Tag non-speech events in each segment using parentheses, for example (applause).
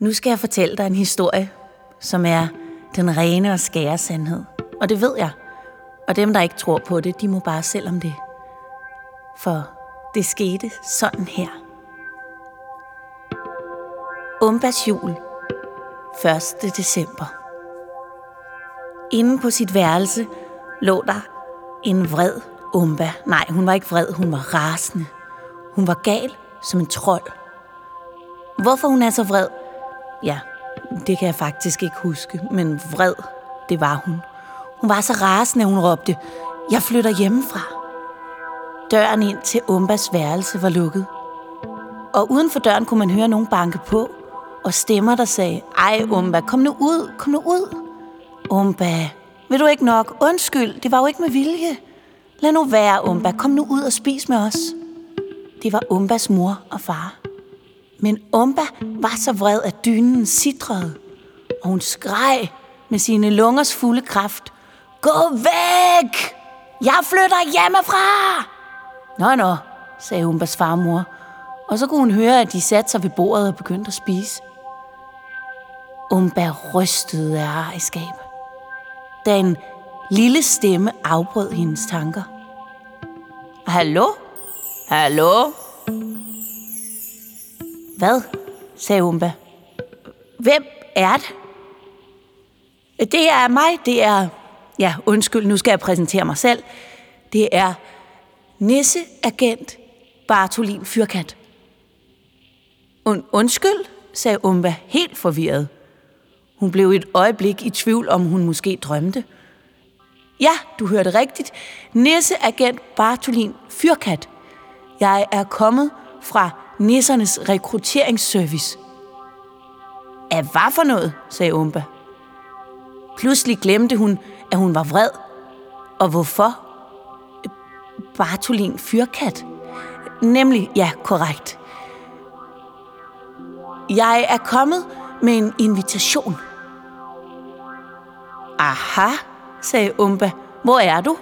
Nu skal jeg fortælle dig en historie, som er den rene og skære sandhed. Og det ved jeg. Og dem, der ikke tror på det, de må bare selv om det. For det skete sådan her. Umbas jul 1. december. Inden på sit værelse lå der en vred Umba. Nej, hun var ikke vred, hun var rasende. Hun var gal som en trold. Hvorfor hun er så vred? Ja, det kan jeg faktisk ikke huske, men vred, det var hun. Hun var så rasende, hun råbte, jeg flytter hjemmefra. Døren ind til Umbas værelse var lukket. Og uden for døren kunne man høre nogen banke på, og stemmer, der sagde, ej Umba, kom nu ud, kom nu ud. Umba, vil du ikke nok? Undskyld, det var jo ikke med vilje. Lad nu være, Umba. Kom nu ud og spis med os. Det var Umbas mor og far. Men Umba var så vred, at dynen sidrede, og hun skreg med sine lungers fulde kraft. Gå væk! Jeg flytter hjemmefra! Nå, nå, sagde Umbas farmor, og så kunne hun høre, at de satte sig ved bordet og begyndte at spise. Umba rystede af ejerskab, da en lille stemme afbrød hendes tanker. Hallo? Hallo? Hvad? sagde Umba. Hvem er det? Det er mig, det er... Ja, undskyld, nu skal jeg præsentere mig selv. Det er nisseagent Bartolin Fyrkant. Und, undskyld, sagde Umba helt forvirret. Hun blev et øjeblik i tvivl, om hun måske drømte. Ja, du hørte rigtigt. Nisseagent Bartolin Fyrkat. Jeg er kommet fra nissernes rekrutteringsservice. Af hvad for noget, sagde Umba. Pludselig glemte hun, at hun var vred. Og hvorfor? Bartolin Fyrkat. Nemlig, ja, korrekt. Jeg er kommet med en invitation. Aha, sagde Umba. Hvor er du?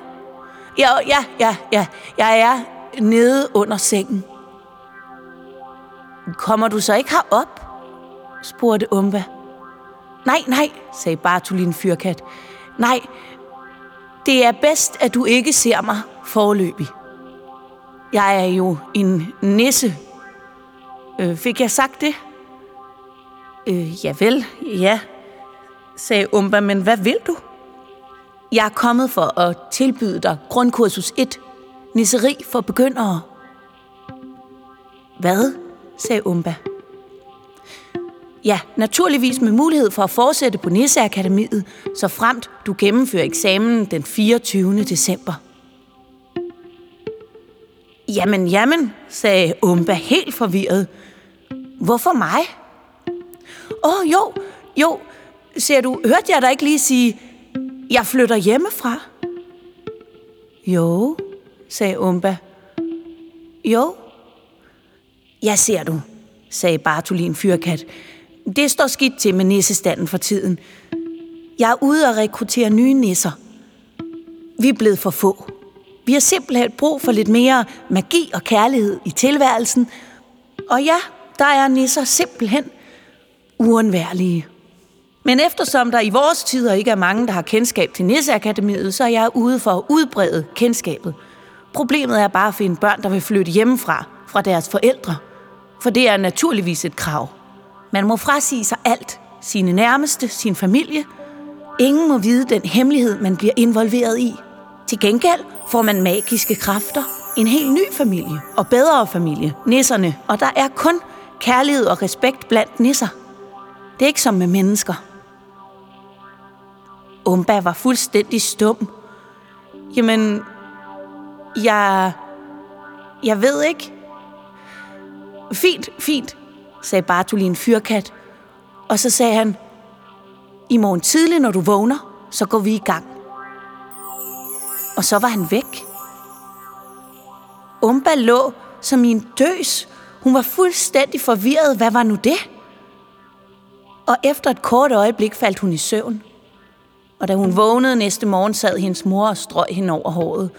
Ja, ja, ja, ja. Jeg er nede under sengen. Kommer du så ikke herop? spurgte Umba. Nej, nej, sagde Bartolin Fyrkat. Nej, det er bedst, at du ikke ser mig forløbig. Jeg er jo en nisse. Øh, fik jeg sagt det? Øh, ja vel, ja, sagde Umba, men hvad vil du? Jeg er kommet for at tilbyde dig grundkursus 1, nisseri for begyndere. Hvad? Sagde Umba. Ja, naturligvis med mulighed for at fortsætte på Nisseakademiet, så fremt du gennemfører eksamen den 24. december. Jamen, jamen, sagde Umba helt forvirret. Hvorfor mig? Åh, oh, jo, jo, ser du, hørte jeg dig ikke lige sige, jeg flytter hjemmefra? Jo, sagde Umba. Jo. Ja, ser du, sagde Bartolin Fyrkat. Det står skidt til med nissestanden for tiden. Jeg er ude og rekruttere nye nisser. Vi er blevet for få. Vi har simpelthen brug for lidt mere magi og kærlighed i tilværelsen. Og ja, der er nisser simpelthen uundværlige. Men eftersom der i vores tider ikke er mange, der har kendskab til Nisseakademiet, så er jeg ude for at udbrede kendskabet. Problemet er bare at finde børn, der vil flytte hjemmefra fra deres forældre. For det er naturligvis et krav. Man må frasige sig alt. Sine nærmeste, sin familie. Ingen må vide den hemmelighed, man bliver involveret i. Til gengæld får man magiske kræfter, en helt ny familie og bedre familie, nisserne. Og der er kun kærlighed og respekt blandt nisser. Det er ikke som med mennesker. Umba var fuldstændig stum. Jamen, jeg... Jeg ved ikke. Fint, fint, sagde Bartolin Fyrkat. Og så sagde han, i morgen tidlig, når du vågner, så går vi i gang. Og så var han væk. Umba lå som i en døs. Hun var fuldstændig forvirret. Hvad var nu det? Og efter et kort øjeblik faldt hun i søvn. Og da hun vågnede næste morgen, sad hendes mor og strøg hende over håret.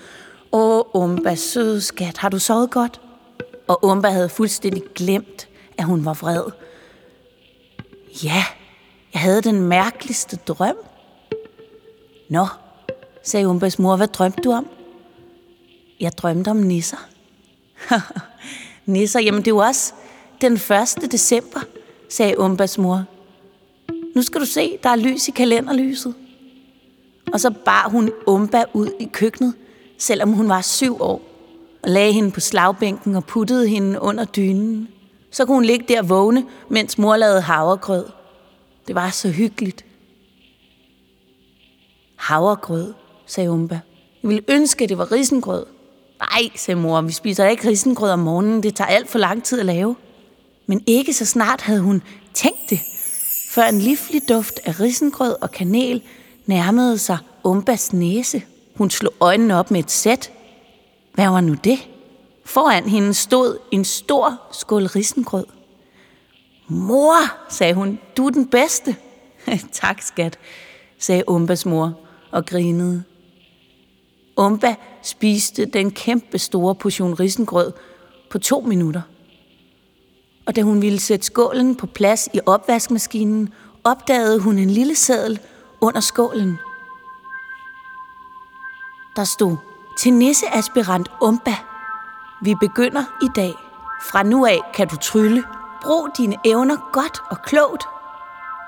Åh, Umba, søde skat, har du sovet godt? Og Umba havde fuldstændig glemt, at hun var vred. Ja, jeg havde den mærkeligste drøm. Nå, sagde Umbas mor, hvad drømte du om? Jeg drømte om nisser. (laughs) nisser, jamen det er jo også den 1. december, sagde Umbas mor. Nu skal du se, der er lys i kalenderlyset. Og så bar hun Umba ud i køkkenet, selvom hun var syv år, og lagde hende på slagbænken og puttede hende under dynen. Så kunne hun ligge der vågne, mens mor lavede havregrød. Det var så hyggeligt. Havregrød, sagde Umba. Jeg ville ønske, at det var risengrød. Nej, sagde mor, vi spiser ikke risengrød om morgenen. Det tager alt for lang tid at lave. Men ikke så snart havde hun tænkt det, før en livlig duft af risengrød og kanel nærmede sig Umbas næse. Hun slog øjnene op med et sæt. Hvad var nu det? Foran hende stod en stor skål risengrød. Mor, sagde hun, du er den bedste. (laughs) tak, skat, sagde Umbas mor og grinede. Umba spiste den kæmpe store portion risengrød på to minutter. Og da hun ville sætte skålen på plads i opvaskemaskinen, opdagede hun en lille seddel under skålen. Der stod, til nisseaspirant Umba. Vi begynder i dag. Fra nu af kan du trylle. Brug dine evner godt og klogt.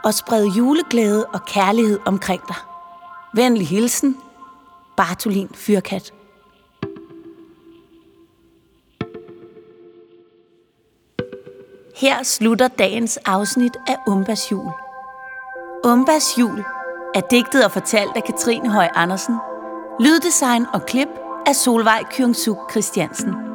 Og spred juleglæde og kærlighed omkring dig. Venlig hilsen, Bartolin Fyrkat. Her slutter dagens afsnit af Umbas jul. Umbas jul er digtet og fortalt af Katrine Høj Andersen. Lyddesign og klip af Solvej Kyungsuk Christiansen.